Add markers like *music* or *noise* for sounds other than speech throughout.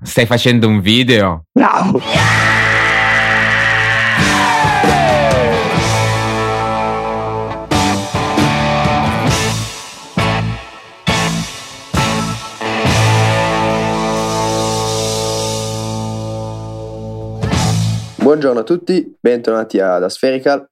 Stai facendo un video? Bravo! Buongiorno a tutti, bentornati ad Aspherical.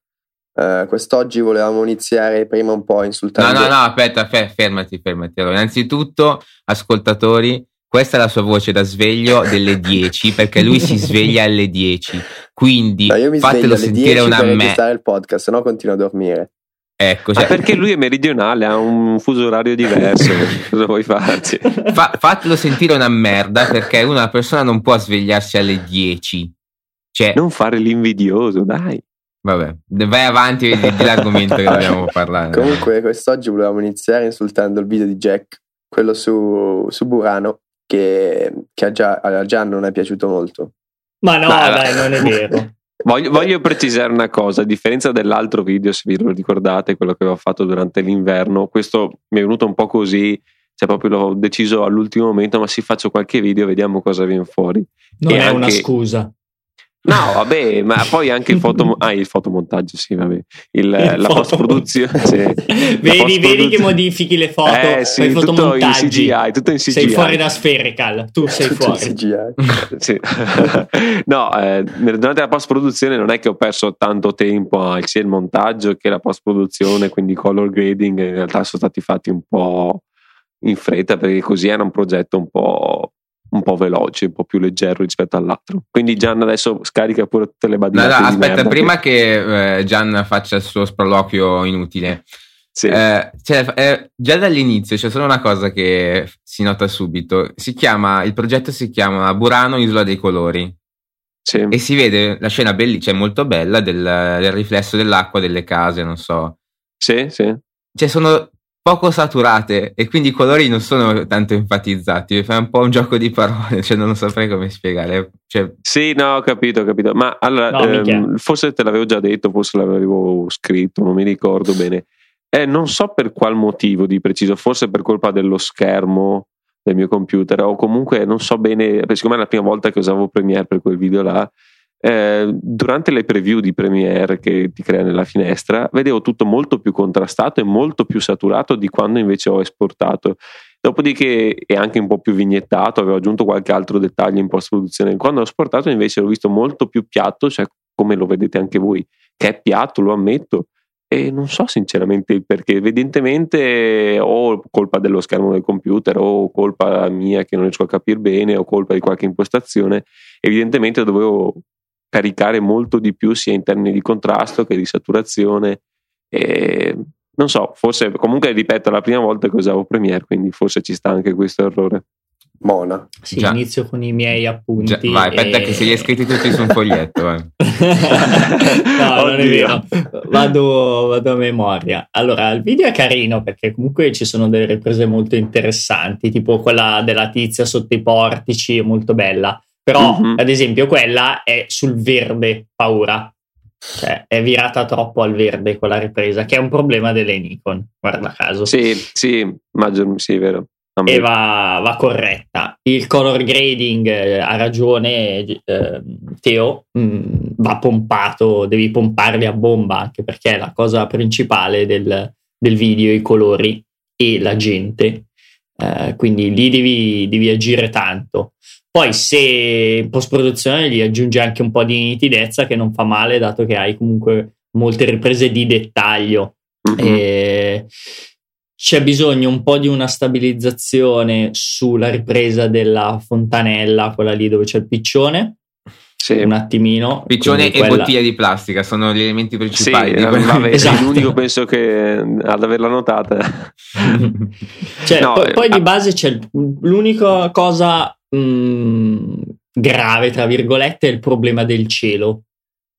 Uh, quest'oggi volevamo iniziare prima un po' insultando. No, no, no, aspetta, fermati, fermati. Allora, innanzitutto, ascoltatori, questa è la sua voce da sveglio delle *laughs* 10 perché lui si sveglia alle 10. Quindi no, fatelo sentire una me. registrare il podcast, se no continuo a dormire. Ecco, cioè... perché lui è meridionale, ha un fuso orario diverso. *laughs* Cosa vuoi farci? Fa, fatelo sentire una merda perché una persona non può svegliarsi alle 10. Cioè, non fare l'invidioso, dai. Vabbè, vai avanti e di l'argomento che *laughs* dobbiamo parlare. Comunque, quest'oggi volevamo iniziare insultando il video di Jack, quello su, su Burano, che, che a, Gian, a Gian non è piaciuto molto. Ma no, dai, dai non è vero. *laughs* Voglio, voglio, precisare una cosa, a differenza dell'altro video, se vi lo ricordate, quello che avevo fatto durante l'inverno, questo mi è venuto un po' così, cioè proprio l'ho deciso all'ultimo momento, ma si faccio qualche video, vediamo cosa viene fuori. Non e è anche, una scusa. No, vabbè, ma poi anche il, foto, ah, il fotomontaggio, sì, vabbè. Il, la post-produzione. *laughs* Sì. vedi, post vedi che modifichi le foto, eh, sì, fai fotomontaggi. In CGI, tutto in CGI. Sei fuori da Spherical, tu sei tutto fuori. CGI. sì. *laughs* no, eh, durante la post-produzione non è che ho perso tanto tempo sia il montaggio che la post-produzione, quindi color grading in realtà sono stati fatti un po' in fretta perché così era un progetto un po' un po' veloce, un po' più leggero rispetto all'altro. Quindi Gian adesso scarica pure tutte le badine. No, no, aspetta, prima che, che eh, Gian faccia il suo sproloquio inutile. Sì. Eh, cioè, eh, già dall'inizio c'è solo una cosa che si nota subito. Si chiama, il progetto si chiama Burano Isola dei Colori. Sì. E si vede la scena bellissima, cioè molto bella del, del riflesso dell'acqua delle case, non so. Sì, sì. Cioè, sono poco saturate e quindi i colori non sono tanto enfatizzati. Fa un po' un gioco di parole, *laughs* cioè non saprei come spiegare. Cioè... Sì, no, ho capito, ho capito. Ma allora, no, ehm, forse te l'avevo già detto, forse l'avevo scritto, non mi ricordo bene. Eh, non so per qual motivo di preciso, forse per colpa dello schermo del mio computer o comunque non so bene, perché siccome è la prima volta che usavo Premiere per quel video là, eh, durante le preview di Premiere che ti crea nella finestra, vedevo tutto molto più contrastato e molto più saturato di quando invece ho esportato. Dopodiché è anche un po' più vignettato, avevo aggiunto qualche altro dettaglio in post-produzione. Quando ho esportato invece l'ho visto molto più piatto, cioè come lo vedete anche voi, che è piatto, lo ammetto. E non so sinceramente il perché, evidentemente o colpa dello schermo del computer o colpa mia che non riesco a capire bene o colpa di qualche impostazione, evidentemente dovevo caricare molto di più sia in termini di contrasto che di saturazione. E non so, forse comunque ripeto, è la prima volta che usavo Premiere, quindi forse ci sta anche questo errore. Mona. Sì, Già. inizio con i miei appunti. Già, vai, aspetta, e... che se li hai scritti tutti su un foglietto. *laughs* no, non è vero. Vado, vado, a memoria. Allora, il video è carino perché comunque ci sono delle riprese molto interessanti, tipo quella della tizia sotto i portici, molto bella. Però, mm-hmm. ad esempio, quella è sul verde paura. Cioè, è virata troppo al verde quella ripresa, che è un problema delle Nikon, guarda caso. Sì, sì, immagino, sì, vero. E va, va, corretta. Il color grading eh, ha ragione eh, Teo, mh, mm, va pompato, devi pomparli a bomba anche perché è la cosa principale del, del video, i colori e la gente. Eh, quindi lì devi, devi agire tanto. Poi se in post produzione gli aggiungi anche un po' di nitidezza che non fa male dato che hai comunque molte riprese di dettaglio. Mm-hmm. c'è bisogno un po' di una stabilizzazione sulla ripresa della fontanella, quella lì dove c'è il piccione. Sì. Un attimino. Piccione e quella... bottiglia di plastica sono gli elementi principali. Sì, vabbè, esatto. l'unico penso che ad averla notata. *laughs* cioè, no, poi, poi di base c'è l'unica cosa mh, grave, tra virgolette, è il problema del cielo.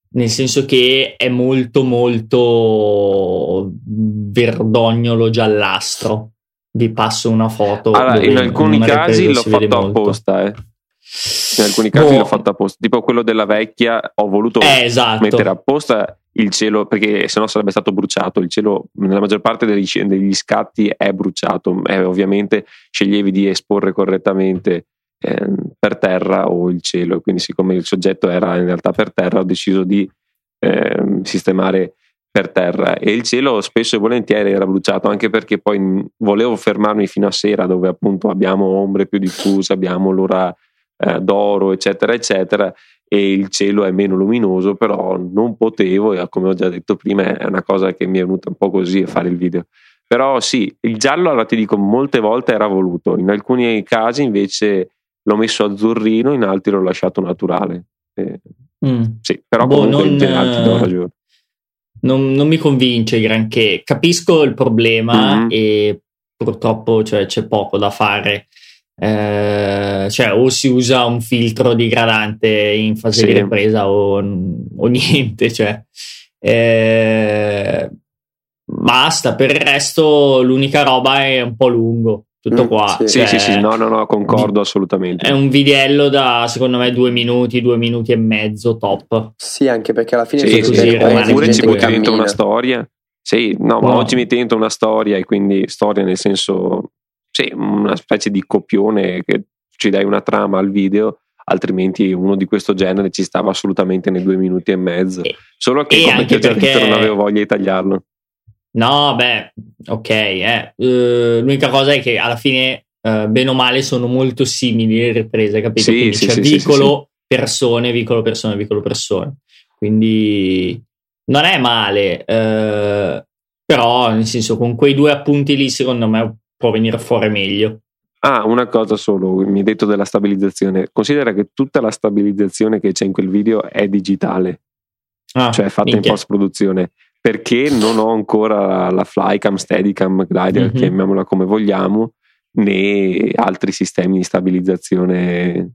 Nel senso che è molto, molto verdognolo giallastro. Vi passo una foto. Allora, in alcuni casi l'ho fatto apposta, eh. In alcuni casi oh. l'ho fatto apposta. Tipo quello della vecchia, ho voluto eh, esatto. mettere apposta il cielo, perché sennò sarebbe stato bruciato. Il cielo, nella maggior parte degli, degli scatti, è bruciato. Eh, ovviamente sceglievi di esporre correttamente eh, per terra o il cielo. Quindi, siccome il soggetto era in realtà per terra, ho deciso di eh, sistemare per terra. E il cielo spesso e volentieri era bruciato anche perché poi volevo fermarmi fino a sera dove appunto abbiamo ombre più diffuse, abbiamo l'ora eh, d'oro eccetera eccetera e il cielo è meno luminoso però non potevo e come ho già detto prima è una cosa che mi è venuta un po' così a fare il video. Però sì, il giallo allora ti dico molte volte era voluto. In alcuni casi invece l'ho messo azzurrino in altri l'ho lasciato naturale eh, mm. sì, però boh, comunque non, in generale ti do ragione non, non, mi convince granché. Capisco il problema mm-hmm. e purtroppo cioè, c'è poco da fare. Eh, cioè, o si usa un filtro degradante in fase sì. di ripresa o, o niente. Cioè. Eh, basta, per il resto l'unica roba è un po' lungo tutto mm, qua. Sì, cioè, sì, sì, no, no, no, concordo assolutamente. È un videello da secondo me due minuti, due minuti e mezzo top. Sì, anche perché alla fine sì, così, oppure ci butti dentro una storia. Sì, no, wow. ma oggi metti dentro una storia e quindi storia nel senso, sì, una specie di copione che ci dai una trama al video altrimenti uno di questo genere ci stava assolutamente nei due minuti e mezzo. Solo che, come ti ho già detto, non avevo voglia di tagliarlo. No, beh, ok. Eh. Uh, l'unica cosa è che alla fine, uh, bene o male, sono molto simili le riprese, capito? Sì, Quindi sì, c'è sì, vicolo, persone, vicolo, persone, vicolo, persone. Quindi non è male, uh, però nel senso con quei due appunti lì secondo me può venire fuori meglio. Ah, una cosa solo, mi hai detto della stabilizzazione. Considera che tutta la stabilizzazione che c'è in quel video è digitale, ah, cioè fatta minchia. in post produzione perché non ho ancora la Flycam, Steadicam, Glider, mm-hmm. chiamiamola come vogliamo, né altri sistemi di stabilizzazione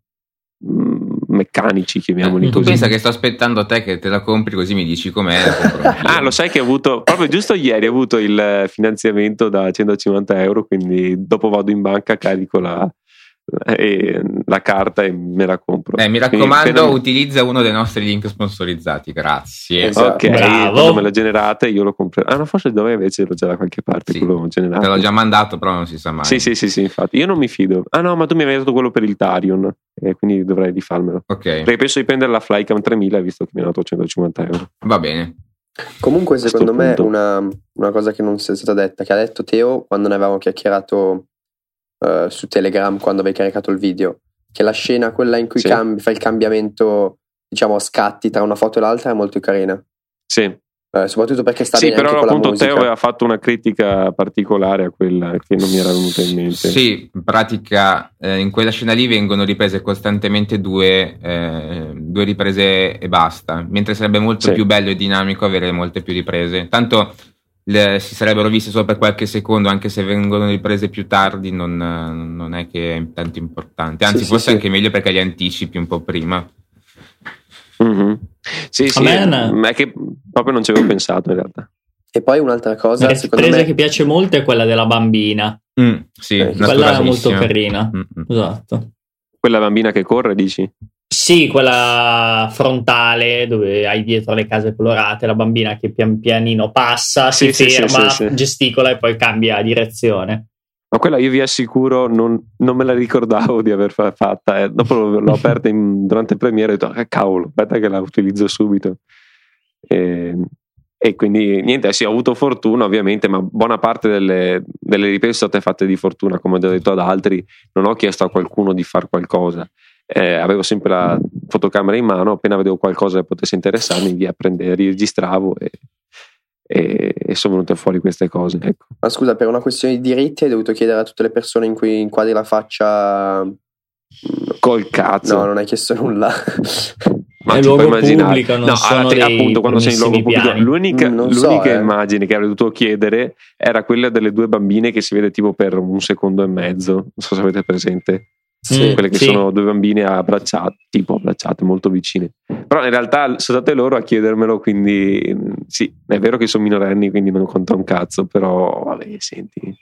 mm, meccanici, chiamiamoli tu così. Pensa che sto aspettando te che te la compri così mi dici com'è. *laughs* ah, lo sai che ho avuto, proprio giusto ieri ho avuto il finanziamento da 150 euro, quindi dopo vado in banca, carico la, e la carta e me la compro. Eh, mi raccomando, appena... utilizza uno dei nostri link sponsorizzati, grazie. Esatto. Ok, Bravo. quando me la generate io lo compro. Ah, no, forse dove invece l'ho già da qualche parte. Sì, quello generato. Te l'ho già mandato, però non si sa mai. Sì, sì, sì, sì, infatti. Io non mi fido. Ah, no, ma tu mi avevi dato quello per il Tarion, e quindi dovrei rifarmelo. Ok. Perché penso di prendere la Flycam 3000 visto che mi hanno dato 150 euro. Va bene. Comunque, secondo me, una, una cosa che non sia stata detta, che ha detto Teo quando ne avevamo chiacchierato uh, su Telegram quando avevi caricato il video, che la scena, quella in cui sì. cambi, fai il cambiamento, diciamo, a scatti tra una foto e l'altra è molto carina. Sì. Uh, soprattutto perché sta sì, bene però appunto Teo aveva fatto una critica particolare a quella che non mi era venuta in mente. Sì, in pratica eh, in quella scena lì vengono riprese costantemente due, eh, due riprese e basta, mentre sarebbe molto sì. più bello e dinamico avere molte più riprese. Tanto le, si sarebbero viste solo per qualche secondo, anche se vengono riprese più tardi, non, non è che è tanto importante. Anzi, sì, forse sì, anche sì. meglio perché li anticipi un po' prima. Mm-hmm. Sì, sì, è, è che proprio non ci avevo pensato in realtà. E poi un'altra cosa, la secondo me... che piace molto è quella della bambina. Mm, sì, eh, quella è molto carina. Mm-hmm. Esatto. Quella bambina che corre, dici? Sì, quella frontale dove hai dietro le case colorate, la bambina che pian pianino passa, sì, si sì, ferma, sì, gesticola e poi cambia direzione. Ma quella io vi assicuro non, non me la ricordavo di aver fatta. Eh. Dopo l'ho aperta in, durante il premiere e ho detto, ah, cavolo, aspetta che la utilizzo subito. E, e quindi niente, sì, ho avuto fortuna ovviamente, ma buona parte delle, delle riprese sono state fatte di fortuna, come ho già detto ad altri, non ho chiesto a qualcuno di fare qualcosa eh, avevo sempre la fotocamera in mano, appena vedevo qualcosa che potesse interessarmi, via prendere, registravo e, e, e, sono venute fuori queste cose. Ecco. Ma scusa, per una questione di diritti hai dovuto chiedere a tutte le persone in cui inquadri la faccia col cazzo. No, non hai chiesto nulla. *laughs* Ma è luogo pubblico, non no, sono te, appunto quando sei in luogo pubblico l'unica, l'unica so, eh. immagine che avrei dovuto chiedere era quella delle due bambine che si vede tipo per un secondo e mezzo non so se avete presente sì, quelle che sì. sono due bambine abbracciate, tipo abbracciate molto vicine. Però in realtà sono state loro a chiedermelo, quindi sì, è vero che sono minorenni, quindi non conta un cazzo, però vabbè, senti,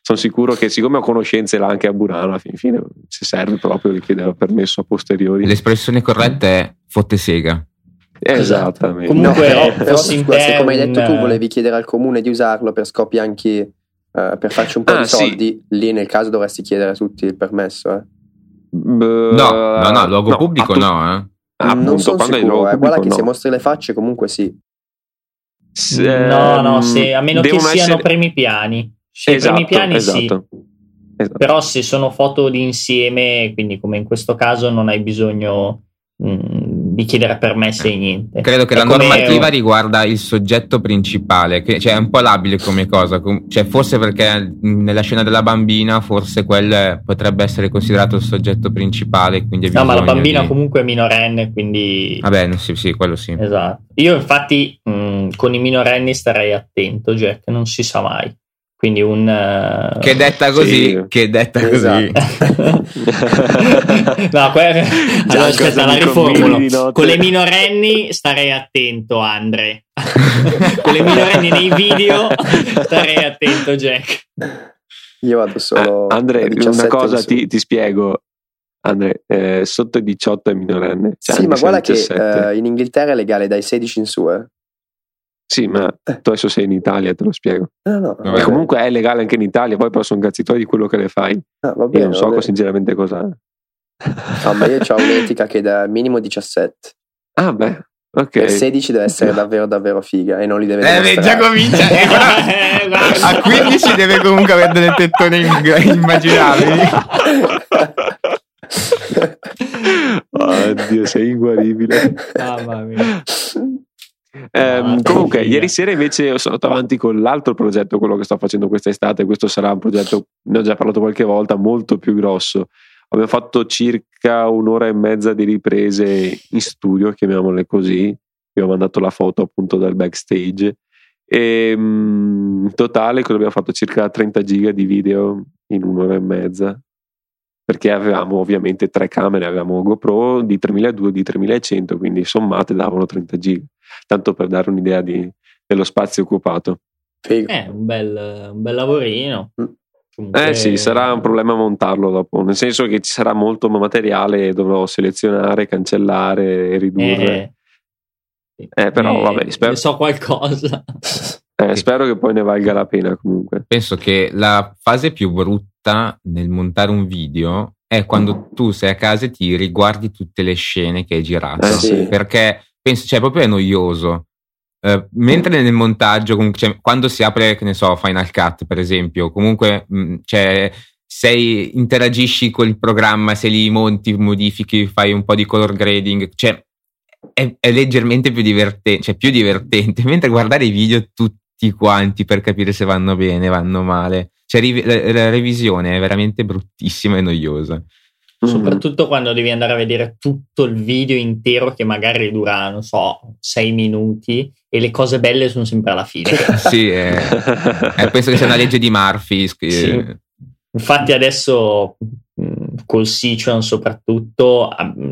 sono sicuro che siccome ho conoscenze là anche a Burano, alla fin fine se serve proprio di chiedere permesso a posteriori. L'espressione corretta è fotte sega. Esattamente. Comunque, no, però, però scusa, se come hai detto tu volevi chiedere al comune di usarlo per scopi anche uh, per farci un po' ah, di soldi, sì. lì nel caso dovresti chiedere a tutti il permesso. Eh. no, no, no, luogo no, pubblico appunto, no. Eh. Appunto, non sono sicuro, eh. guarda che no. se mostri le facce comunque sì. Se, no, no, se, a meno che siano essere... primi piani. Se esatto, primi piani esatto. sì. Esatto. Però se sono foto di insieme, quindi come in questo caso non hai bisogno mh, mm, di chiedere permessi e niente. Credo che è la normativa un... riguarda il soggetto principale, che cioè, è un po' labile come cosa, cioè, forse perché nella scena della bambina forse quel potrebbe essere considerato il soggetto principale. Quindi no, ma la bambina di... comunque è minorenne, quindi... Vabbè, sì, sì, quello sì. Esatto. Io infatti mh, con i minorenni starei attento, Jack, non si sa mai. Quindi un... Uh... Che detta così, sì. che detta esatto. così. *laughs* no, que... allora aspetta, la riformulo. Con le minorenni starei attento, Andre. *laughs* Con le minorenni nei video starei attento, Jack. Io vado solo... Ah, Andre, una cosa ti, ti, spiego. Andre, eh, sotto i 18 è minorenne. Cioè sì, ma guarda che eh, in Inghilterra è legale dai 16 in su, eh. Sì, ma tu adesso sei in Italia, te lo spiego. No, no, no, e comunque è legale anche in Italia, poi però sono cazzi tuoi di quello che le fai. Ah, bene, io non so sinceramente cosa. No, ma io ho un'etica che da minimo 17. Ah, beh. Ok. Per 16 deve essere davvero davvero figa e non li deve Eh, già comincia. Eh, *laughs* a 15 deve comunque avere delle tettone immaginabili. *laughs* Oddio, sei inguaribile. Mamma mia. Eh, comunque, ieri sera invece sono andato avanti con l'altro progetto, quello che sto facendo quest'estate. Questo sarà un progetto, ne ho già parlato qualche volta, molto più grosso. Abbiamo fatto circa un'ora e mezza di riprese in studio, chiamiamole così. Vi ho mandato la foto appunto dal backstage. E mm, in totale abbiamo fatto circa 30 giga di video in un'ora e mezza perché avevamo ovviamente tre camere, avevamo GoPro di 3200 di 3100, quindi sommate davano 30 giga, tanto per dare un'idea di, dello spazio occupato. Figo. È un bel, un bel lavorino. Mm. Comunque... Eh sì, sarà un problema montarlo dopo, nel senso che ci sarà molto materiale e dovrò selezionare, cancellare e ridurre. Eh, eh però eh, vabbè, spero... Ne so qualcosa. Eh, spero che poi ne valga la pena comunque. Penso che la fase più brutta nel montare un video è quando tu sei a casa e ti riguardi tutte le scene che hai girato. Eh, sì. Perché penso, cioè, proprio è noioso. Uh, mentre nel montaggio, cioè, quando si apre, che ne so, Final Cut, per esempio, comunque mh, mm, cioè, sei, interagisci con il programma, se li monti, modifichi, fai un po' di color grading, cioè è, è leggermente più divertente, cioè più divertente, *laughs* mentre guardare i video tutti quanti per capire se vanno bene, vanno male. Cioè, la, la revisione è veramente bruttissima e noiosa. Mm. Soprattutto quando devi andare a vedere tutto il video intero che magari dura, non so, sei minuti e le cose belle sono sempre alla fine. *laughs* sì, è, è, penso che sia una legge di Murphy. Sì. Infatti adesso mm, col Sichuan soprattutto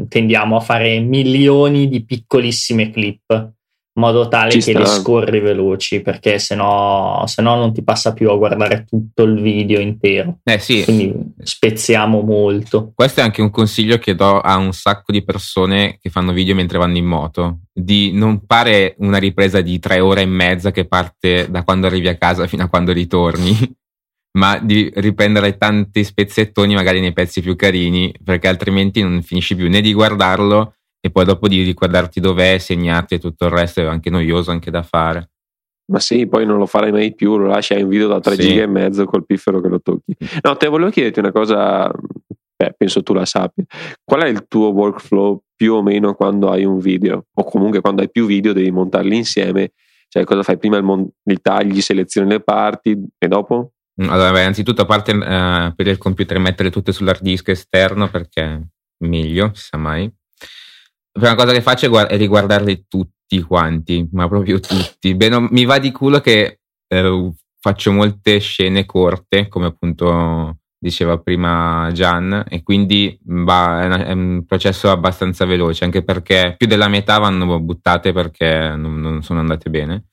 tendiamo a fare milioni di piccolissime clip in modo tale Ci che sta. li scorri veloci perché sennò, sennò non ti passa più a guardare tutto il video intero. Eh sì. Quindi spezziamo molto. Questo è anche un consiglio che do a un sacco di persone che fanno video mentre vanno in moto, di non fare una ripresa di tre ore e mezza che parte da quando arrivi a casa fino a quando ritorni, *laughs* ma di riprendere tanti spezzettoni magari nei pezzi più carini, perché altrimenti non finisci più né di guardarlo e poi dopo di ricordarti dov'è, segnarti e tutto il resto è anche noioso anche da fare. Ma sì, poi non lo farai mai più, lo lasci in video da 3 sì. giga e mezzo col piffero che lo tocchi. No, te volevo chiederti una cosa, beh, penso tu la sappia. Qual è il tuo workflow più o meno quando hai un video? O comunque quando hai più video devi montarli insieme? Cioè, cosa fai prima? Il mon- li tagli, selezioni le parti e dopo? Mm, allora, beh, innanzitutto a parte uh, per il computer mettere tutte sull'hard disk esterno perché è meglio, si sa mai la prima cosa che faccio è, guard- è riguardarli tutti quanti, ma proprio tutti. Beh, non, mi va di culo che eh, faccio molte scene corte, come appunto diceva prima Gian, e quindi va, è, una, è, un processo abbastanza veloce, anche perché più della metà vanno buttate perché non, non sono andate bene.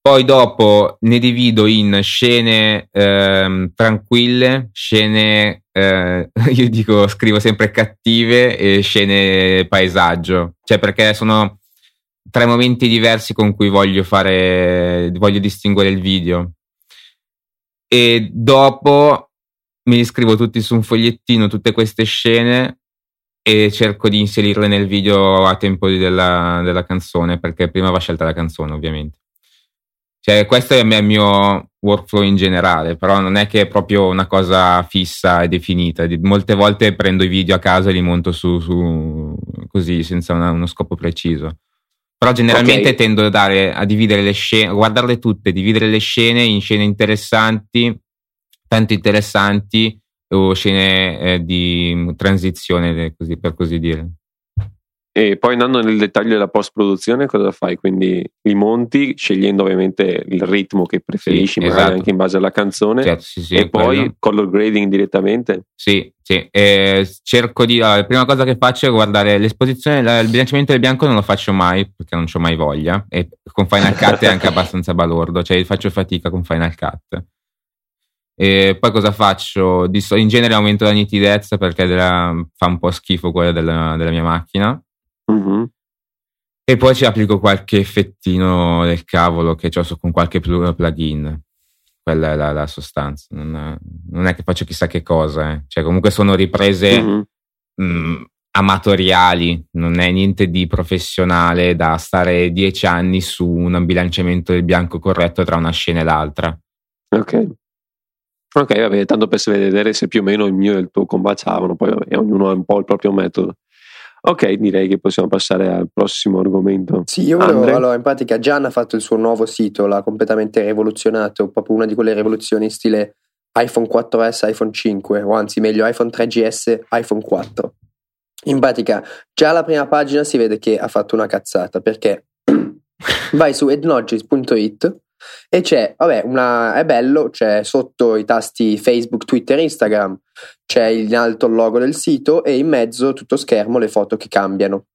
Poi dopo ne divido in scene eh, tranquille, scene, eh, *laughs* io dico, scrivo sempre cattive e scene paesaggio. Cioè perché sono tre momenti diversi con cui voglio fare, voglio distinguere il video. E dopo mi scrivo tutti su un fogliettino tutte queste scene e cerco di inserirle nel video a tempo della, della canzone, perché prima va scelta la canzone, ovviamente. Cioè, questo è il mio workflow in generale, però non è che è proprio una cosa fissa e definita. Molte volte prendo i video a casa e li monto su, su così, senza una, uno scopo preciso. Però generalmente okay. tendo a, dare, a dividere le scene, a guardarle tutte, dividere le scene in scene interessanti, tanto interessanti, o scene eh, di transizione, così, per così dire. E poi andando nel dettaglio della post-produzione, cosa fai? Quindi li monti scegliendo ovviamente il ritmo che preferisci, sì, magari esatto. anche in base alla canzone, certo, sì, sì, e poi quello. color grading direttamente? Sì, sì. Eh, cerco di. La prima cosa che faccio è guardare l'esposizione, il bilanciamento del bianco non lo faccio mai perché non ho mai voglia. E con Final Cut è anche *laughs* abbastanza balordo, cioè faccio fatica con Final Cut. E poi cosa faccio? In genere aumento la nitidezza perché della, fa un po' schifo quella della, della mia macchina Mm-hmm. E poi ci applico qualche effettino del cavolo che ho con qualche plugin. Quella è la, la sostanza. Non è, non è, che faccio chissà che cosa. Eh. Cioè, comunque sono riprese mm-hmm. mh, amatoriali, non è niente di professionale da stare dieci anni su un bilanciamento del bianco corretto tra una scena e l'altra. Ok. Ok, vabbè, tanto per vedere se più o meno il mio e il tuo combaciavano, poi vabbè, ognuno ha un po' il proprio metodo. Ok, direi che possiamo passare al prossimo argomento. Sì, io volevo, allora, in pratica Gian ha fatto il suo nuovo sito, l'ha completamente rivoluzionato, proprio una di quelle rivoluzioni stile iPhone 4S, iPhone 5, o anzi meglio iPhone 3GS, iPhone 4. In pratica, già alla prima pagina si vede che ha fatto una cazzata, perché *clears throat* vai su ednogis.it e c'è, vabbè, una, è bello, c'è sotto i tasti Facebook, Twitter, Instagram, c'è in alto il logo del sito e in mezzo tutto schermo le foto che cambiano.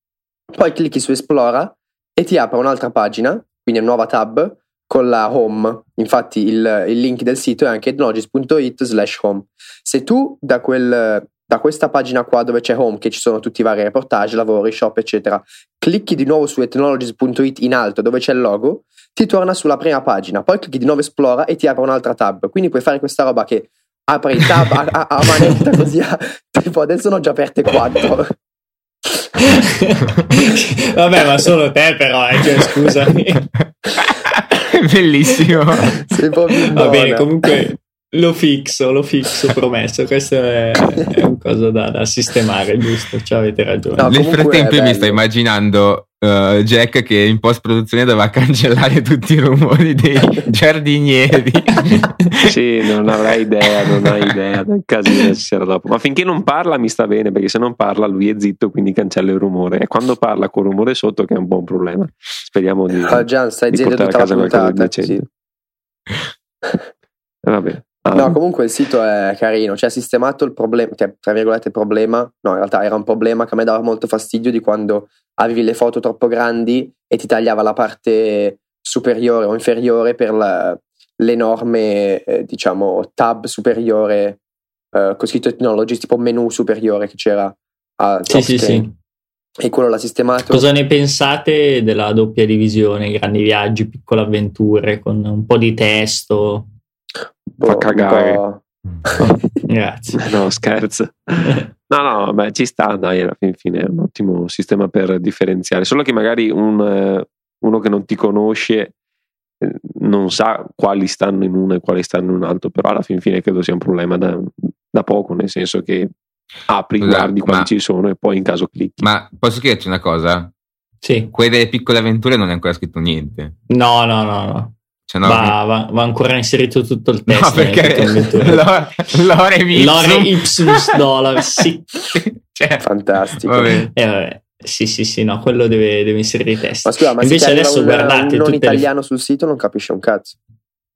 Poi clicchi su Esplora e ti apre un'altra pagina, quindi una nuova tab con la home. Infatti il, il link del sito è anche etnologis.it slash home. Se tu da, quel, da questa pagina qua dove c'è home, che ci sono tutti i vari reportage, lavori, shop, eccetera, clicchi di nuovo su etnologies.it in alto dove c'è il logo, ti torna sulla prima pagina, poi clicchi di nuovo esplora e ti apre un'altra tab. Quindi puoi fare questa roba che apri il tab a, a, a manetta *laughs* così a, tipo adesso ne ho già aperte quattro. *laughs* Vabbè, ma solo te però, eh, cioè, scusami. *laughs* Bellissimo. Va bene, comunque lo fixo, lo fixo, promesso. Questo è, è un cosa da, da, sistemare, giusto? Cioè, avete ragione. No, Nel frattempo mi sto immaginando uh, Jack che in post produzione doveva *laughs* cancellare tutti i rumori dei *laughs* giardinieri. *laughs* sì, non avrai idea, non hai idea del casino che c'era dopo. Ma finché non parla mi sta bene, perché se non parla lui è zitto, quindi cancella il rumore. E quando parla con rumore sotto, che è un buon problema. Speriamo di, oh, Gian, stai di portare a casa qualcosa di decente. Um. No, comunque il sito è carino, cioè ha sistemato il problema, cioè, tra virgolette problema, no in realtà era un problema che a me dava molto fastidio di quando avevi le foto troppo grandi e ti tagliava la parte superiore o inferiore per la, l'enorme, eh, diciamo, tab superiore, eh, con scritto Technologies, tipo menu superiore che c'era a Sì, sì, sì. E quello l'ha sistemato. Cosa ne pensate della doppia divisione, grandi viaggi, piccole avventure, con un po' di testo? Fa cagare. *laughs* Grazie. *laughs* No, scherzo. No, no, beh, ci sta, dai, alla fin fine è un ottimo sistema per differenziare. Solo che magari un, eh, uno che non ti conosce eh, non sa quali stanno in uno e quali stanno in un altro, però alla fin fine credo sia un problema da, da poco, nel senso che apri, Scusa, guardi quali ma, ci sono e poi in caso clicchi. Ma posso chiederti una cosa? Sì. Quelle delle piccole avventure non è ancora scritto niente. No, no, no, no. Cioè, no, va, va, va, ancora inserito tutto il testo. No, perché l'ore, l'ore ipsus dollar, *laughs* sì. cioè, Fantastico. Vabbè. Eh, vabbè. Sì, sì, sì, no, quello deve, deve inserire i testi. Ma scusa, ma Invece adesso un, guardate. Un non italiano le... sul sito non capisce un cazzo.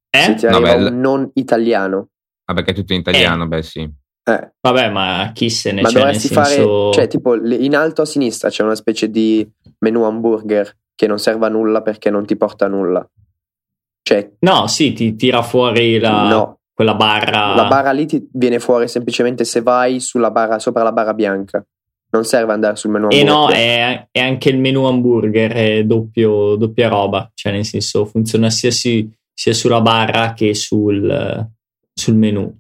Eh? Se ti arriva Vabbè, un non italiano. Ah, perché è tutto in italiano, eh. beh sì. Eh. Vabbè, ma chi se ne ma c'è dovresti nel senso... fare, cioè, tipo, in alto a sinistra c'è una specie di menu hamburger che non serve a nulla perché non ti porta a nulla. Cioè, no, sì, ti tira fuori la, no. quella barra. La barra lì ti viene fuori semplicemente se vai sulla barra, sopra la barra bianca. Non serve andare sul menu hamburger. E no, è, è anche il menu hamburger, è doppio, doppia roba. Cioè, nel senso, funziona sia, sia sulla barra che sul, sul menu.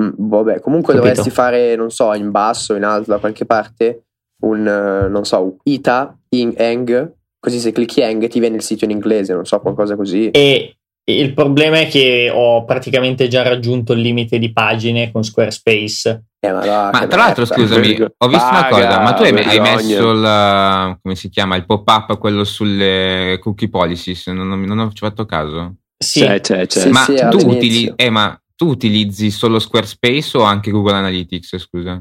Mm, vabbè, comunque Capito. dovresti fare, non so, in basso, in alto, da qualche parte, un, non so, ita in eng, così se clicchi eng ti viene il sito in inglese, non so, qualcosa così. E il problema è che ho praticamente già raggiunto il limite di pagine con Squarespace. Eh, ma, là, ma tra l'altro, scusami, ho visto Paga, una cosa, ma tu hai, hai messo il, come si chiama, il pop-up, quello sulle cookie policies, non, non, non ho fatto caso? Sì, c'è, c'è, c'è. Sì, ma, sì, tu utili, eh, ma tu utilizzi solo Squarespace o anche Google Analytics, scusa?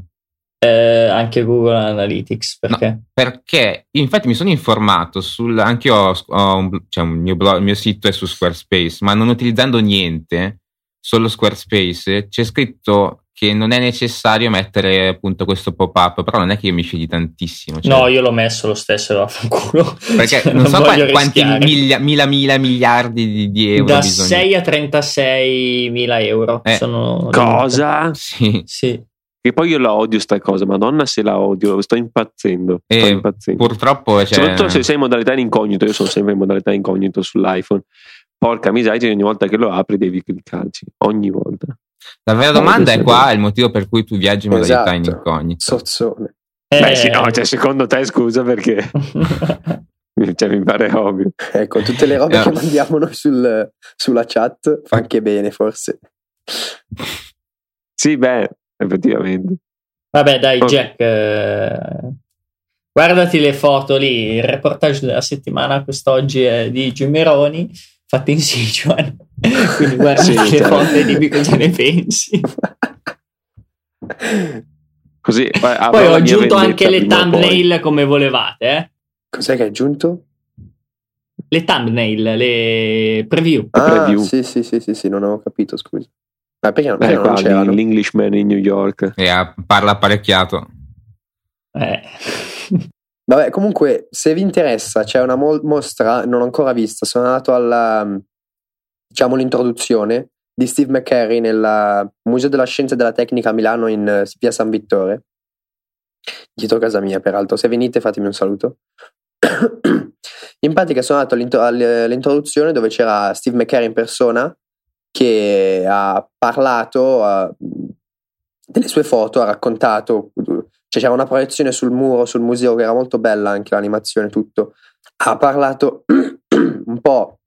Eh, anche Google Analytics perché? No, perché infatti mi sono informato sul anche io ho, ho un, cioè un mio blog, il mio sito è su Squarespace, ma non utilizzando niente, solo Squarespace, c'è scritto che non è necessario mettere appunto questo pop-up, però non è che io mi fidi tantissimo. Cioè... No, io l'ho messo lo stesso e *laughs* vaffanculo. Perché cioè, non, non so quanti, quanti mila, mila, mila miliardi di, di euro da bisogna. 6 a 36 mila euro. Eh, sono cosa? Sì. sì. Che poi io la odio sta cosa, madonna se la odio, sto impazzendo. Sto eh, impazzendo. Purtroppo cioè... Soprattutto se sei in modalità incognito, io sono sempre in modalità incognito sull'iPhone. Porca miseria, ogni volta che lo apri devi cliccarci, ogni volta. La vera domanda è qua il motivo per cui tu viaggi in modalità esatto. in incognito. Sozzone. Eh. Beh sì, no, cioè secondo te scusa perché... *laughs* cioè, mi pare ovvio. Ecco, tutte le robe no. che mandiamo noi sul, sulla chat fa anche bene forse. Sì, beh, effettivamente. Vabbè, dai, okay. Jack. Eh, guardati le foto lì. Il reportage della settimana quest'oggi è di Gimeroni, fatto in Sichuan. *laughs* Quindi guardati sì, le cioè... foto e dimmi cosa ne pensi. Così, *laughs* poi ho aggiunto anche le thumbnail poi. come volevate. Eh? Cos'è che hai aggiunto? Le thumbnail, le preview. Ah, preview. Sì, sì, sì, sì, sì, non avevo capito, scusa. Ma perché, perché eh, non c'erano? L'Englishman in New York. E yeah, parla apparecchiato. Eh. *laughs* Vabbè, comunque, se vi interessa, c'è una mo- mostra, non ho ancora vista, sono andato alla, diciamo, l'introduzione di Steve McCarry nel Museo della Scienza e della Tecnica a Milano in via San Vittore, dietro casa mia, peraltro. Se venite fatemi un saluto. *coughs* in pratica sono andato all'introduzione dove c'era Steve McCarry in persona che ha parlato uh, delle sue foto, ha raccontato, cioè c'era una proiezione sul muro, sul museo che era molto bella anche l'animazione, tutto. Ha parlato *clears throat* un po'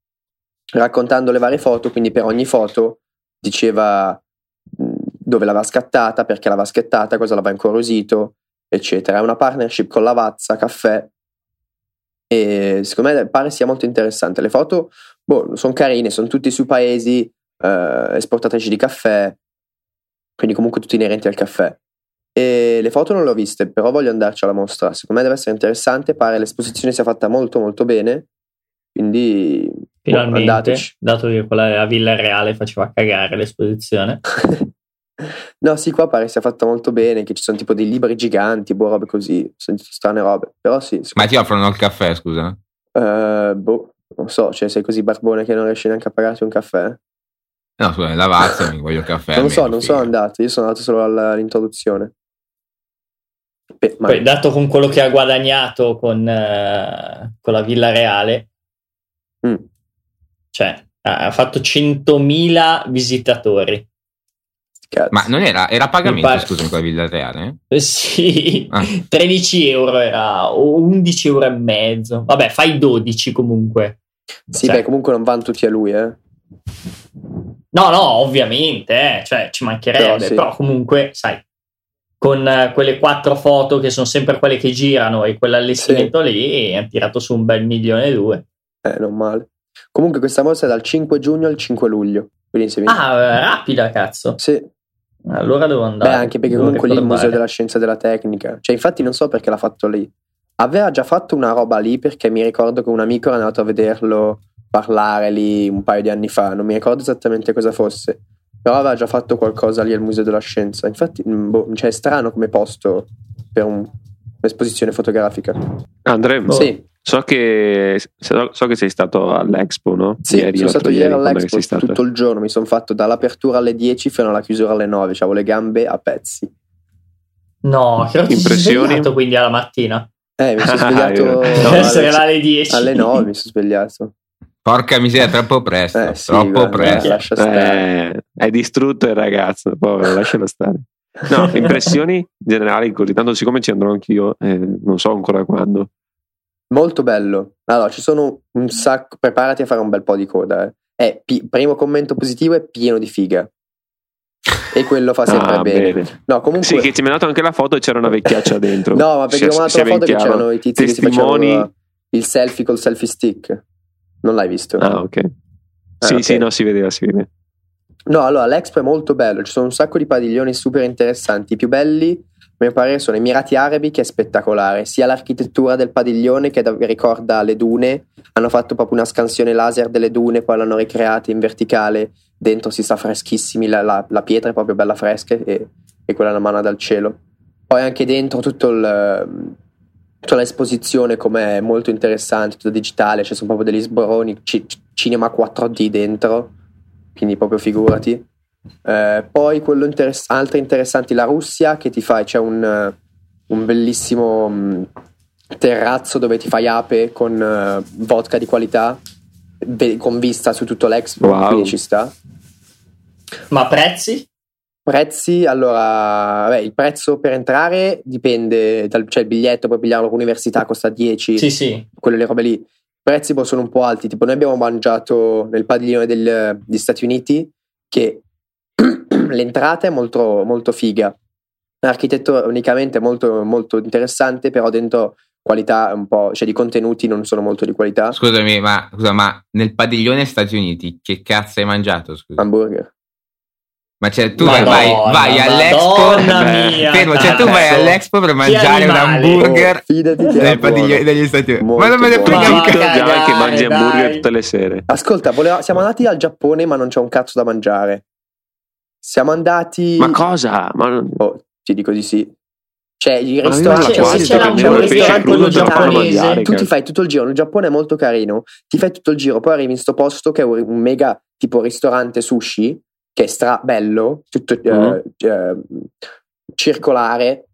raccontando le varie foto, quindi per ogni foto diceva dove l'aveva scattata, perché l'aveva scattata, cosa l'aveva incuriosito, eccetera. È una partnership con Lavazza Caffè e secondo me pare sia molto interessante. Le foto boh, sono carine, sono tutti su paesi eh, esportatrici di caffè, quindi comunque tutti inerenti al caffè. E le foto non le ho viste, però voglio andarci alla mostra. Secondo me deve essere interessante, pare l'esposizione sia fatta molto molto bene, quindi boh, finalmente, oh, dato che quella a Villa Reale faceva cagare l'esposizione. *laughs* no, sì, qua pare sia fatta molto bene, che ci sono tipo dei libri giganti, boh, robe così, strane robe, però sì. Ma ti offrono il caffè, scusa? Uh, boh, non so, cioè sei così barbone che non riesci neanche a pagarti un caffè? No, scusa, la Vazza mi voglio il caffè. Non so, non sono andato, io sono andato solo all'introduzione. Beh, Poi, dato con quello che ha guadagnato con, uh, con la Villa Reale, mm. cioè ha fatto 100.000 visitatori. Cazzo. Ma non era, era pagamento, par- scusami, con la Villa Reale? Eh, sì, ah. 13 euro era, o 11 euro e mezzo. Vabbè, fai 12 comunque. Sì, cioè. beh, comunque non vanno tutti a lui, eh. No, no, ovviamente, eh, cioè ci mancherebbe, però, sì. però comunque, sai, con uh, quelle quattro foto che sono sempre quelle che girano e quell'allestimento sì. lì, hanno tirato su un bel milione e due. Eh, non male. Comunque questa mostra è dal 5 giugno al 5 luglio. Ah, rapida, cazzo. Sì. Allora devo andare. Beh, anche perché comunque lì il Museo della Scienza e della Tecnica. Cioè, infatti non so perché l'ha fatto lì. Aveva già fatto una roba lì perché mi ricordo che un amico era andato a vederlo parlare lì un paio di anni fa, non mi ricordo esattamente cosa fosse, però aveva già fatto qualcosa lì al Museo della Scienza. Infatti, mm, boh, cioè, è strano come posto per un, un'esposizione fotografica. Andrea, sì. so, che, so, so, che sei stato all'Expo, no? Sì, ieri, sono stato ieri all'Expo tutto il giorno, mi sono fatto dall'apertura alle 10 fino alla chiusura alle 9, avevo le gambe a pezzi. No, che ti Impressioni? quindi alla mattina. Eh, mi sono *laughs* svegliato no, alle 10. Alle 9 mi sono svegliato. Porca miseria, troppo presto. Eh, sì, troppo presto. Eh, è distrutto il ragazzo, povero, lascialo stare. No, *laughs* impressioni generali così, tanto siccome ci andrò anch'io, eh, non so ancora quando. Molto bello. Allora, ci sono un sacco, preparati a fare un bel po' di coda. Eh. È, pi- primo commento positivo è pieno di figa. E quello fa sempre ah, bene. bene. No, comunque... Sì, che ti mi ha dato anche la foto e c'era una vecchiaccia *laughs* dentro. no, ma perché ho mandato la foto che c'erano i tizi Testimoni. che si facevano il selfie col selfie stick. Non l'hai visto? Ah, ok. Ah, sì, okay. sì, no, si vedeva, si vedeva. No, allora l'Expo è molto bello, ci sono un sacco di padiglioni super interessanti. I più belli, a mio parere, sono Emirati Arabi, che è spettacolare. Sia l'architettura del padiglione, che ricorda le dune. Hanno fatto proprio una scansione laser delle dune, poi l'hanno ricreata in verticale. Dentro si sta freschissimi, la, la, la pietra è proprio bella fresca e, e quella è una mano dal cielo. Poi anche dentro tutto il tutta l'esposizione come è molto interessante, tutto digitale, ci sono proprio degli sboroni, c- cinema 4D dentro, quindi proprio figurati. Eh, poi quello interess- altri interessanti, la Russia che ti fai, c'è un, un bellissimo mh, mm, terrazzo dove ti fai ape con uh, vodka di qualità, be- con vista su tutto l'Expo, wow. quindi ci sta. Ma prezzi? Prezzi, allora, vabbè, il prezzo per entrare dipende, dal, cioè il biglietto puoi pigliarlo all'università, costa 10, sì, sì. quelle le robe lì. I prezzi possono un po' alti, tipo noi abbiamo mangiato nel padiglione degli Stati Uniti che *clears throat* l'entrata è molto, molto figa, l'architettonicamente è molto, molto interessante, però dentro qualità un po', cioè di contenuti non sono molto di qualità. Scusami, ma, scusa, ma nel padiglione Stati Uniti che cazzo hai mangiato? Scusa? Hamburger. Ma cioè, tu Madonna, vai, vai all'Expo. Mia, fermo, cioè, tu vai all'Expo per mangiare un hamburger nel padiglione degli Stati Uniti. Ma non me ne frega un cazzo. Già che mangi hamburger tutte le sere. Ascolta, voleva, siamo andati al Giappone, ma non c'è un cazzo da mangiare. Siamo andati. Ma cosa? Ma non... oh, ti dico di sì. Cioè, i ristoranti, cioè, se c'era un, c'è un ristorante giapponese, tu ti fai tutto il giro. Il Giappone è molto carino. Ti fai tutto il giro, poi arrivi in sto posto che è un mega tipo ristorante sushi che è stra bello, tutto mm. eh, eh, circolare.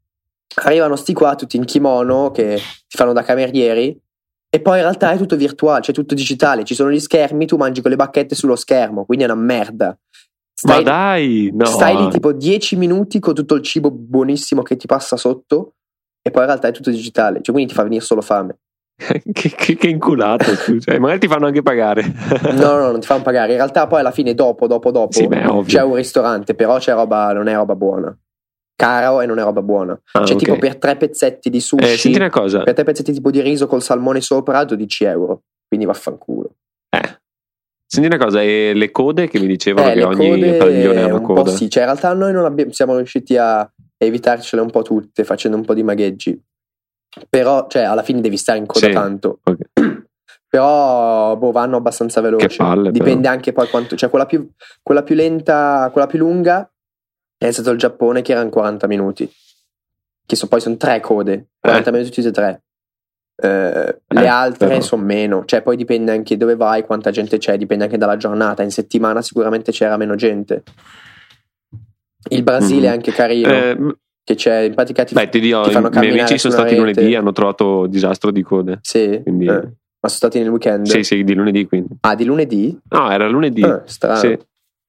Arrivano sti qua tutti in kimono che ti fanno da camerieri e poi in realtà è tutto virtuale, cioè tutto digitale, ci sono gli schermi, tu mangi con le bacchette sullo schermo, quindi è una merda. Stai, Ma dai, no. Stai lì tipo 10 minuti con tutto il cibo buonissimo che ti passa sotto e poi in realtà è tutto digitale, cioè quindi ti fa venire solo fame. *laughs* che, che, che, inculato, cioè, magari ti fanno anche pagare. *laughs* no, no, non ti fanno pagare. In realtà, poi alla fine, dopo, dopo, dopo, sì, beh, c'è un ristorante, però c'è roba, non è roba buona. Caro e non è roba buona. Ah, cioè, okay. tipo per tre pezzetti di sushi, eh, senti una cosa. per tre pezzetti tipo di riso col salmone sopra, 12 euro. Quindi vaffanculo. Eh. Senti una cosa, e le code che mi dicevano eh, che ogni padiglione ha una coda? sì, cioè in realtà noi non abbiamo, siamo riusciti a evitarcele un po' tutte facendo un po' di magheggi. Però, cioè, alla fine devi stare in coda sì, tanto. Okay. *clears throat* Però, boh, vanno abbastanza veloci. Palle, Dipende però. anche poi quanto. Cioè, quella più, quella più lenta, quella più lunga è stato il Giappone che erano 40 minuti. Che so, poi sono tre code. 40 eh. minuti tutte e tre. Eh, le eh, altre sono meno, cioè poi dipende anche dove vai, quanta gente c'è, dipende anche dalla giornata. In settimana sicuramente c'era meno gente. Il Brasile mm-hmm. è anche carino. Eh, che c'è in pratica ti, Beh, ti dico, ti fanno i miei amici sono stati rete. lunedì hanno trovato disastro di code sì quindi... eh. ma sono stati nel weekend sì sì di lunedì quindi ah di lunedì? no era lunedì ah, strano sì.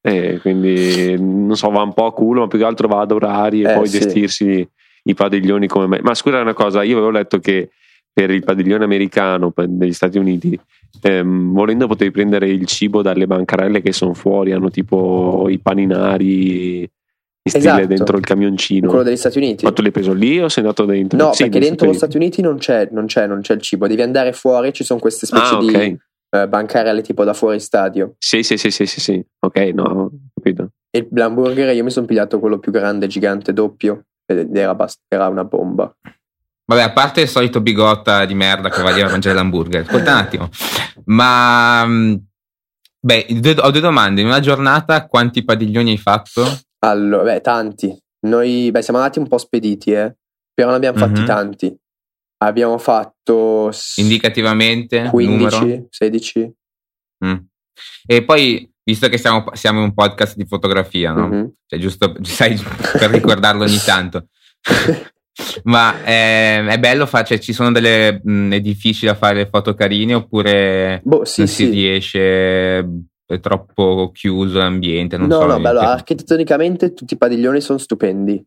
eh, quindi non so va un po' a culo ma più che altro va ad orari e eh, poi sì. gestirsi i padiglioni come me ma scusa una cosa io avevo letto che per il padiglione americano degli Stati Uniti ehm, volendo potevi prendere il cibo dalle bancarelle che sono fuori hanno tipo i paninari in stile esatto. dentro il camioncino. Quello degli Stati Uniti. Ma tu l'hai preso lì o sei andato dentro? No, sì, perché dentro gli Stati Uniti non c'è, non, c'è, non c'è, il cibo, devi andare fuori, ci sono queste specie ah, okay. di eh, bancarelle tipo da fuori stadio. Sì, sì, sì, sì, sì, sì. ok, no, capito. E l'hamburger io mi sono pigliato quello più grande, gigante, doppio, ed era, bast- era una bomba. Vabbè, a parte il solito bigotta di merda che va a mangiare l'hamburger, ascolta un attimo. Ma, mm, beh, ho due domande. In una giornata quanti padiglioni hai fatto? Allora, beh, tanti. Noi, beh, siamo andati un po' spediti, eh, però ne abbiamo fatti mm-hmm. tanti. Abbiamo fatto... Indicativamente? 15, numero? 16. Mm. E poi, visto che siamo, siamo un podcast di fotografia, no? Mm-hmm. Cioè, giusto, *laughs* sai, per ricordarlo ogni tanto. *laughs* Ma è, è bello, fa, cioè, ci sono delle mh, edifici da fare le foto carine oppure boh, sì, non sì. si riesce, è troppo chiuso l'ambiente? Non no, so, no, bello, architettonicamente tutti i padiglioni sono stupendi.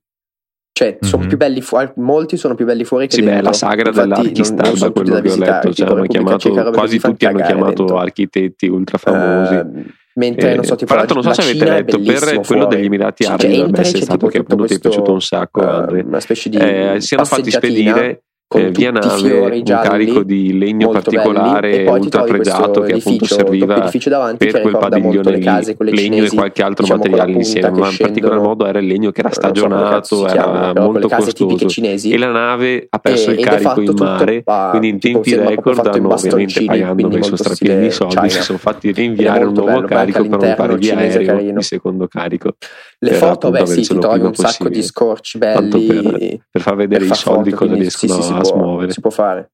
Cioè, sono mm-hmm. più belli fuori, molti sono più belli fuori che sì, dentro. Sì, beh, la sagra dell'Archistar, quello che ho letto, cioè, hanno chiamato, quasi tutti hanno chiamato dentro. architetti ultra famosi. Uh, Mentre, eh, non so, tipo, tra non so se avete letto, per quello degli Emirati Arabi dovrebbe essere stato che appunto ti è piaciuto un sacco, uh, una specie di eh, siano fatti spedire eh, via nave un carico di legno particolare ultra pregiato che appunto serviva per quel padiglione lì, legno cinesi, e qualche altro diciamo materiale insieme, ma in particolar modo era il legno che era stagionato, era molto costoso. e la nave ha perso il carico in mare, quindi in tempi record hanno ovviamente pagando dei sono strapieni di soldi, si sono fatti rinviare un nuovo carico per non fare via aereo il secondo carico. Le foto, beh sì, ti trovi un sacco di scorci belli per far vedere i soldi cosa riescono a smuovere. Si può fare.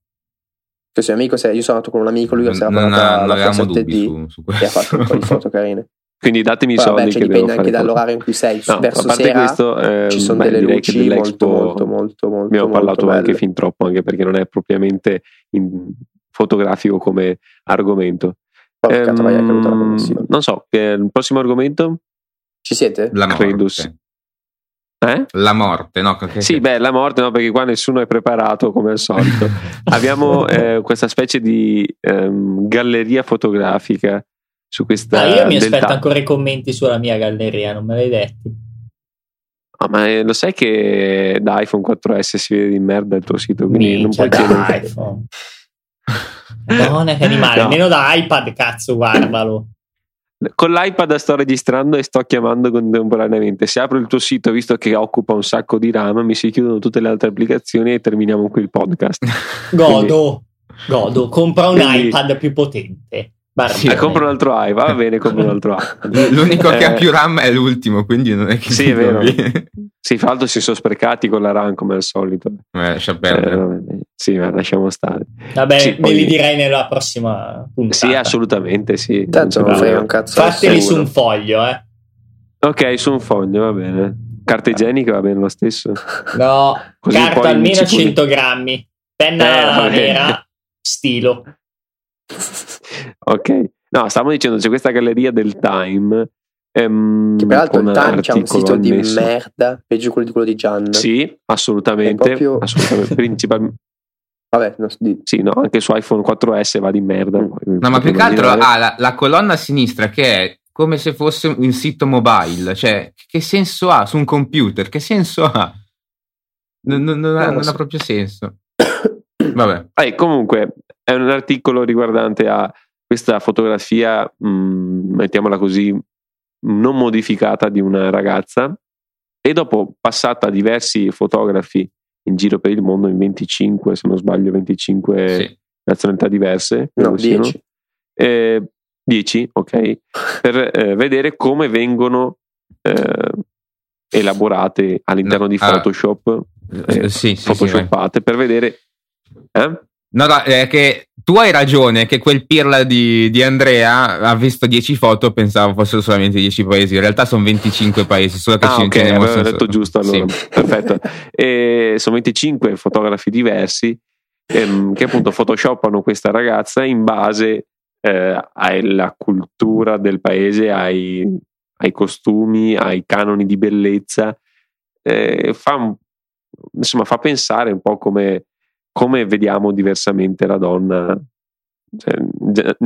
Che se amico, se io sono andato con un amico, lui si era su, su questo. e ha fatto un po' di foto carine. *laughs* Quindi datemi i soldi. Vabbè, cioè, dipende anche dall'orario in cui sei. No, Verso sera questo, eh, ci sono beh, delle luci molto, molto, molto, molto. Abbiamo parlato anche fin troppo, anche perché non è propriamente fotografico come argomento. Porca ehm, non so, il prossimo argomento? Ci siete? La Credo sì. Eh? La morte, no? Che... Sì, beh, la morte no, perché qua nessuno è preparato come al solito. *laughs* Abbiamo eh, questa specie di ehm, galleria fotografica su questa. Ah, io mi aspetto ta- ancora i commenti sulla mia galleria, non me l'hai detti. Ah, ma eh, lo sai che da iPhone 4S si vede di merda il tuo sito, quindi Minchia, non puoi da iPhone. *laughs* Madonna che animale, no. almeno da iPad, cazzo, guardalo. Con l'iPad sto registrando e sto chiamando contemporaneamente. Se apro il tuo sito, visto che occupa un sacco di RAM, mi si chiudono tutte le altre applicazioni e terminiamo qui il podcast. *laughs* Godo, Quindi... godo. Compra un Quindi... iPad più potente. Sì, eh, compro un altro iPad, va bene, compro un altro iPad. *laughs* L'unico eh, che ha più RAM è l'ultimo, quindi non è che Sì, è vero. *laughs* sì, fra l'altro si sono sprecati con la RAM come al solito. Eh, lascia perdere. Eh, sì, ma lasciamo stare. Vabbè, sì, me poi... li direi nella prossima puntata. Sì, assolutamente, sì. Tanto non frega un cazzo. Fateli su un foglio, eh. Ok, su un foglio, va bene. Carta igienica va bene lo stesso? *laughs* No, Così carta almeno 100 grammi. Penna eh, vera, stilo. Ok, no, stavamo dicendo c'è questa galleria del Time. Ehm, che peraltro il Time c'è un sito annesso. di merda, peggio quello di quello di Gian. Sì, assolutamente. Proprio... assolutamente *laughs* principalmente. Vabbè, no, di... sì, no, anche su iPhone 4S va di merda. Mm. No, ma più che altro ha la, la, colonna a sinistra che è come se fosse un sito mobile. Cioè, che senso ha su un computer? Che senso ha? Non, non, non, ha, non ha proprio senso. *coughs* Vabbè. Eh, comunque, è un articolo riguardante a questa fotografia, mh, mm, mettiamola così, non modificata di una ragazza e dopo passata a diversi fotografi in giro per il mondo, in 25, se non sbaglio, 25 sì. nazionalità diverse. No, 10. Eh, 10, ok, *laughs* per eh, vedere come vengono eh, elaborate all'interno no, di ah. Photoshop, ah, eh, sì, sì, photoshoppate, per vedere... Eh? No, no, è che tu hai ragione che quel pirla di, di Andrea ha visto 10 foto, pensavo fossero solamente 10 paesi, in realtà sono 25 paesi, solo che ah, ci ok, avevo detto giusto allora, sì. *laughs* perfetto. E sono 25 fotografi diversi ehm, che appunto photoshoppano questa ragazza in base eh, alla cultura del paese, ai, ai, costumi, ai canoni di bellezza, eh, fa, insomma fa pensare un po' come come vediamo diversamente la donna. Cioè,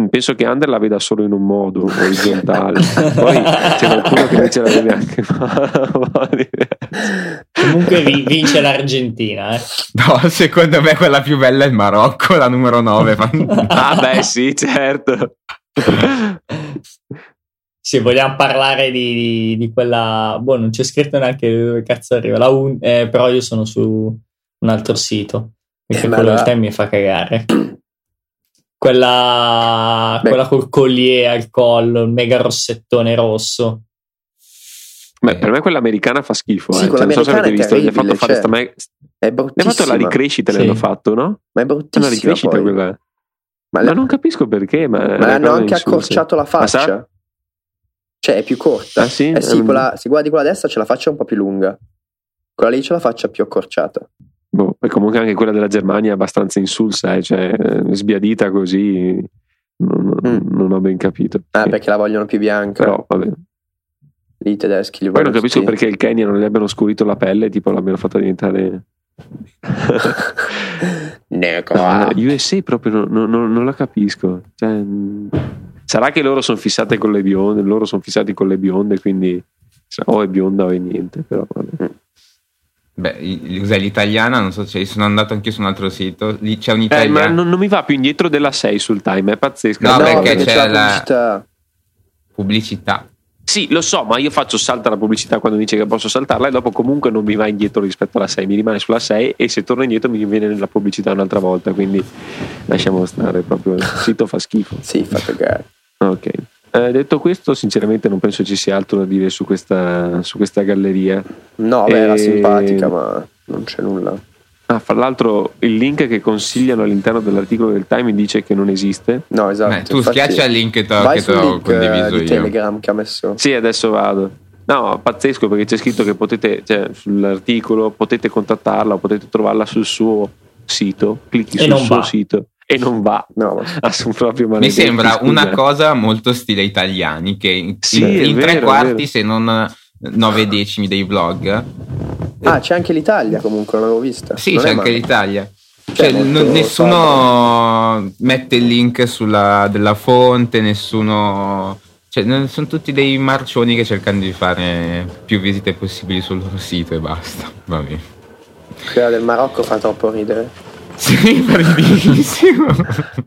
penso che Under la veda solo in un modo *laughs* orizzontale. Poi c'è qualcuno che invece la vede anche comunque vince l'Argentina eh. no secondo me quella più bella è il Marocco la numero 9 ah beh sì certo. Se vogliamo parlare di, di, di, quella boh non c'è scritto neanche dove cazzo arriva la un, eh, però io sono su un altro sito perché eh, quello te mi fa cagare. *clears throat* Quella, quella col collier al collo, il mega rossettone rosso. Beh, per me quella americana fa schifo. Sì, eh. cioè, non so se avete visto, gli ha fatto fare cioè, me... È bruttissima. Fatto la ricrescita, sì. l'hanno fatto, no? Ma è bruttissima. La ricrescita poi. quella. Ma, ma non capisco perché. Ma, ma hanno anche accorciato la faccia. Cioè, è più corta. Ah, sì? Eh sì, um... quella, se guardi quella destra c'è la faccia un po' più lunga. Quella lì c'è la faccia più accorciata. Boh, e comunque anche quella della Germania è abbastanza insulsa, eh, cioè sbiadita così. Non, mm. non, ho ben capito. Ah, perché la vogliono più bianca. Però, vabbè. I tedeschi li Poi non capisco perché il Kenya non gli abbiano scurito la pelle, tipo l'abbiano fatto diventare. Negra. Uh, USA proprio non, non, non la capisco. Cioè, sarà che loro sono fissate con le bionde, loro sono fissati con le bionde, quindi o è bionda o è niente. Però vabbè. Beh, cos'è l'italiana? Non so, cioè, sono andato anche su un altro sito. Lì c'è un'italiana. Eh, ma non, non, mi va più indietro della 6 sul time, è pazzesco. No, no perché, perché, c'è, c'è la pubblicità. pubblicità. Sì, lo so, ma io faccio salta la pubblicità quando dice che posso saltarla e dopo comunque non mi va indietro rispetto alla 6, mi rimane sulla 6 e se torno indietro mi viene nella pubblicità un'altra volta, quindi lasciamo stare proprio, il sito fa schifo. sì, fa cagare. Ok. Eh, detto questo, sinceramente non penso ci sia altro da dire su questa, su questa galleria. No, beh, e... era simpatica, ma non c'è nulla. Ah, fra l'altro il link che consigliano all'interno dell'articolo del Time dice che non esiste. No, esatto. Beh, tu Infatti, schiaccia il link che ti ho condiviso di Telegram che ha messo. Sì, adesso vado. No, pazzesco perché c'è scritto che potete, cioè, sull'articolo potete contattarla o potete trovarla sul suo sito. Clicchi e sul suo va. sito e non va. No, *laughs* proprio Mi sembra una cosa molto stile italiani che in, sì, in, in vero, tre quarti, se non nove decimi dei vlog. Ah, c'è anche l'Italia comunque, non l'avevo vista. Sì, non c'è anche l'Italia. Cioè, cioè n- nessuno fatto. mette il link sulla, della fonte, nessuno. Cioè, sono tutti dei marcioni che cercano di fare più visite possibili sul loro sito e basta. Va bene. Quella del Marocco fa troppo ridere. Sì, bellissimo.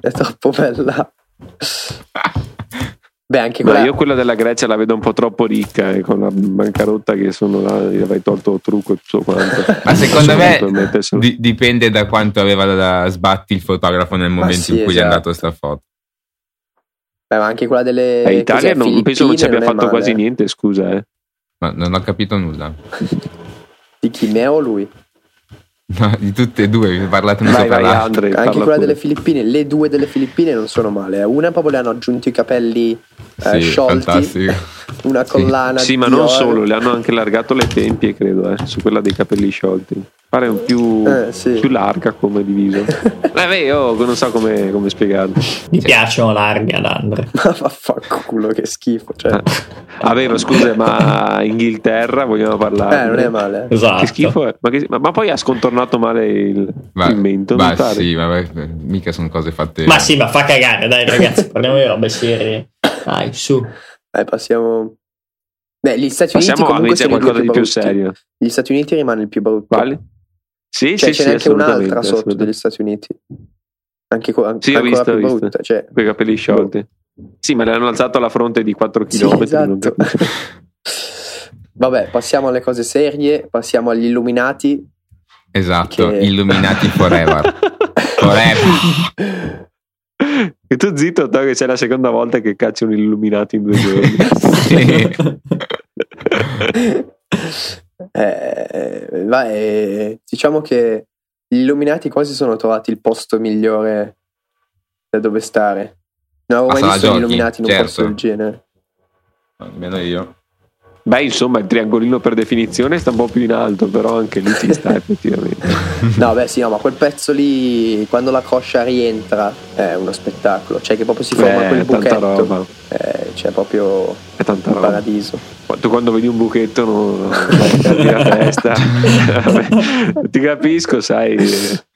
È troppo bella. Beh, anche quella... io quella della Grecia la vedo un po' troppo ricca, eh, con la bancarotta che sono là, gli avrei tolto trucco e tutto quanto. Ma secondo me di- dipende da quanto aveva da sbatti il fotografo nel momento sì, in cui esatto. gli è andato sta foto. Beh, ma anche quella delle... Eh, Italia non, penso non ci abbia fatto male. quasi niente, scusa. Eh. Ma non ho capito nulla. di chi, me o lui? No, di tutte e due, parlate una vai, sopra vai, Andre, Anche quella pure. delle Filippine, le due delle Filippine non sono male. Eh. Una proprio le hanno aggiunto i capelli eh, sì, sciolti, fantastico. una collana. Sì, sì ma non solo, le hanno anche allargato le tempie, credo, eh, su quella dei capelli sciolti. Pare un più, eh, sì. più larga come diviso. *laughs* eh, io non so come, come spiegarlo. Mi piacciono larghe ad Andre. *laughs* Ma vaffanculo, che schifo. Cioè. Ah, vero, scusa, ma Inghilterra vogliamo parlare? Eh, non è male. Esatto. Che schifo è. Ma, che, ma, ma poi ha scontornato male il, ma, il mento. Ma sì, ma mica sono cose fatte. Ma sì, ma fa cagare, dai ragazzi, *laughs* parliamo di robe serie. Dai, su. Dai, passiamo. Beh, gli Stati Uniti Passiamo comunque sono qualcosa di più serio. Gli Stati Uniti rimane il più brutto. Quali? Sì, cioè, sì, c'è sì, anche un'altra sotto degli Stati Uniti. Anche, an- sì, ho visto, più visto. brutta. Cioè, Quei capelli sciolti. Boh. Sì, ma le hanno alzato alla fronte di 4 km. Sì, esatto. *laughs* Vabbè, passiamo alle cose serie, passiamo agli illuminati. Esatto, che... illuminati forever. *laughs* forever. *laughs* E tu zitto, che c'è la seconda volta che cacci un illuminato in due giorni. sì. *laughs* Eh, vai, diciamo che gli illuminati quasi sono trovati il posto migliore da dove stare. Non avevo mai visto gli illuminati in un certo. posto del genere. Almeno io. Beh, insomma, il triangolino per definizione sta un po' più in alto, però anche lì ci sta *laughs* effettivamente. no, beh, sì, no, ma quel pezzo lì, quando la coscia rientra, è uno spettacolo. Cioè, che proprio si forma eh, quel buchetto. Eh, cioè, proprio è tanta roba. paradiso. Tu quando vedi un buchetto non la *laughs* testa. *laughs* Ti capisco, sai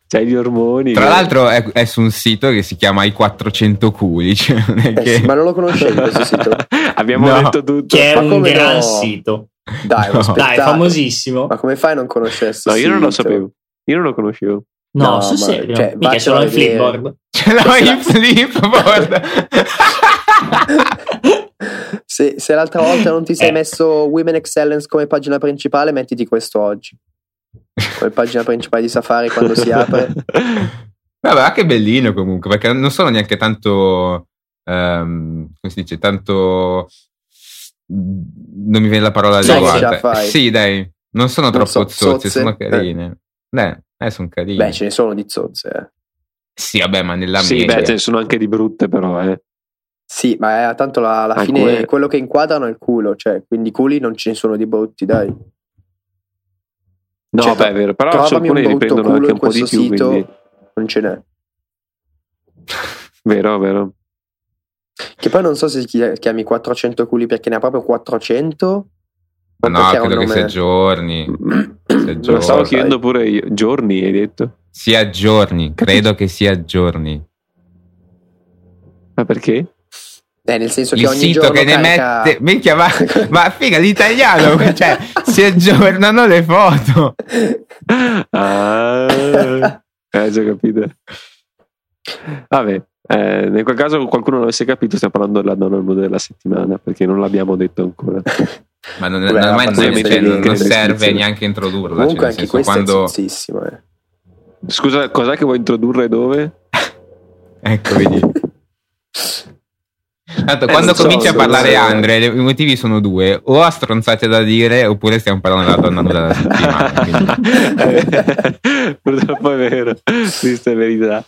c'hai gli ormoni. Tra l'altro è, è, su un sito che si chiama I 400 culi. *laughs* Cioè non eh che... sì, ma non lo conoscevi questo sito? *laughs* Abbiamo no. detto tutto. Che è ma un gran no? sito. Dai, no. Dai, famosissimo. Ma come fai a non conoscersi? No, io non lo sapevo. Io non lo conoscevo. No, no sul serio. Cioè, Mica ce l'ho in flipboard. Ce l'ho in flipboard. *laughs* se, se l'altra volta non ti sei eh. messo Women Excellence come pagina principale, mettiti questo oggi come pagina principale di Safari quando si apre. *laughs* Vabbè, anche bellino comunque, perché non sono neanche tanto, um, come si dice, tanto... Non mi viene la parola adeguata. Sì, dai, non sono non troppo so, zozze, sono carine. Eh. eh, sono carine. Beh, ce ne sono di zozze, eh. Sì, vabbè, ma nella sì, mia... Sì, beh, ce ne sono anche di brutte però, eh. Sì, ma è, tanto alla ah, fine que- quello che inquadrano è il culo, cioè, quindi culi non ce ne sono di brutti, dai. No, cioè, beh, è vero, però alcune riprendono anche un po' di più, sito, quindi... non ce n'è. *laughs* vero, vero. Che poi non so se chiami 400 culi perché ne ha proprio 400. No, credo che sia giorni. *clears throat* sia giorni. Lo stavo chiedendo pure io. Giorni, hai detto? Sia giorni, credo che sia giorni. Ma perché? Eh, nel senso il che ogni sito che ne carica... mette minchia ma, *laughs* ma figa l'italiano *laughs* cioè si aggiornano le foto. Ah, eh già capito. Vabbè eh, in quel caso qualcuno non avesse capito stiamo parlando della donna della settimana perché non l'abbiamo detto ancora. Ma non, Beh, non, non, cioè, non serve neanche introdurla comunque cioè, anche questo quando... è eh. scusa cos'è che vuoi introdurre dove? *laughs* ecco vedi Tanto, eh, quando comincia so, a parlare so. Andre, i motivi sono due: o ha stronzate da dire, oppure stiamo parlando della donna della settimana. *laughs* Purtroppo è vero, questa è verità.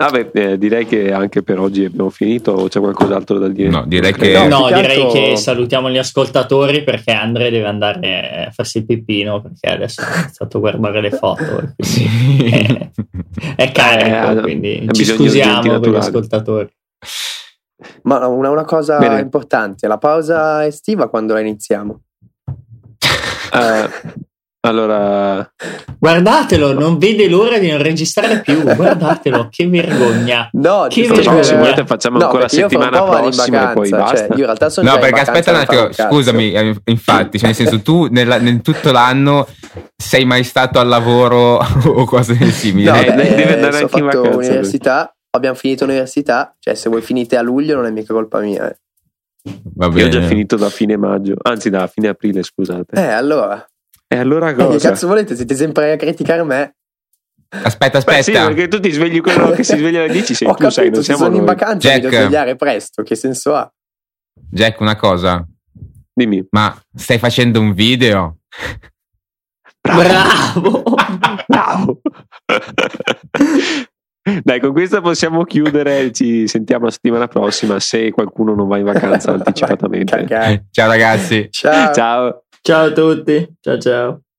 Vabbè, eh, direi che anche per oggi abbiamo finito. O c'è qualcos'altro da dire? No, direi che, no, no direi che salutiamo gli ascoltatori perché Andre deve andare a farsi il pippino perché adesso ha iniziato a guardare le foto. Sì. È, è carico, eh, quindi ci scusiamo con gli ascoltatori. Ma una, una cosa Bene. importante, la pausa estiva quando la iniziamo? Uh, allora, guardatelo, non vede l'ora di non registrare più. *laughs* Guardatelo, che vergogna! No, che vergogna. se volete, facciamo ancora la settimana prossima vacanza, e poi basta. Cioè, io in realtà sono no, perché aspetta un attimo, scusami, eh, infatti, cioè nel senso, tu nella, nel tutto l'anno sei mai stato al lavoro *laughs* o cose simili? No, eh, beh, deve andare anche in vacanza. Università abbiamo finito l'università, cioè se voi finite a luglio non è mica colpa mia. Eh. Va bene. Io ho già finito da fine maggio, anzi da fine aprile, scusate. Eh, allora. E allora cosa? Eh, che cazzo volete? Siete sempre a criticare me? Aspetta, aspetta. Beh, sì, perché tu ti svegli quello che si *laughs* sveglia alle 10, sei Ho tu, capito, sai, non siamo sono noi. in vacanza, Jack, mi devo svegliare presto, che senso ha? Jack, una cosa. Dimmi. Ma stai facendo un video? Bravo! Bravo! *laughs* *laughs* Dai, con questo possiamo chiudere. Ci sentiamo la settimana prossima se qualcuno non va in vacanza *laughs* anticipatamente. ciao ragazzi. Ciao. ciao. Ciao a tutti. Ciao ciao.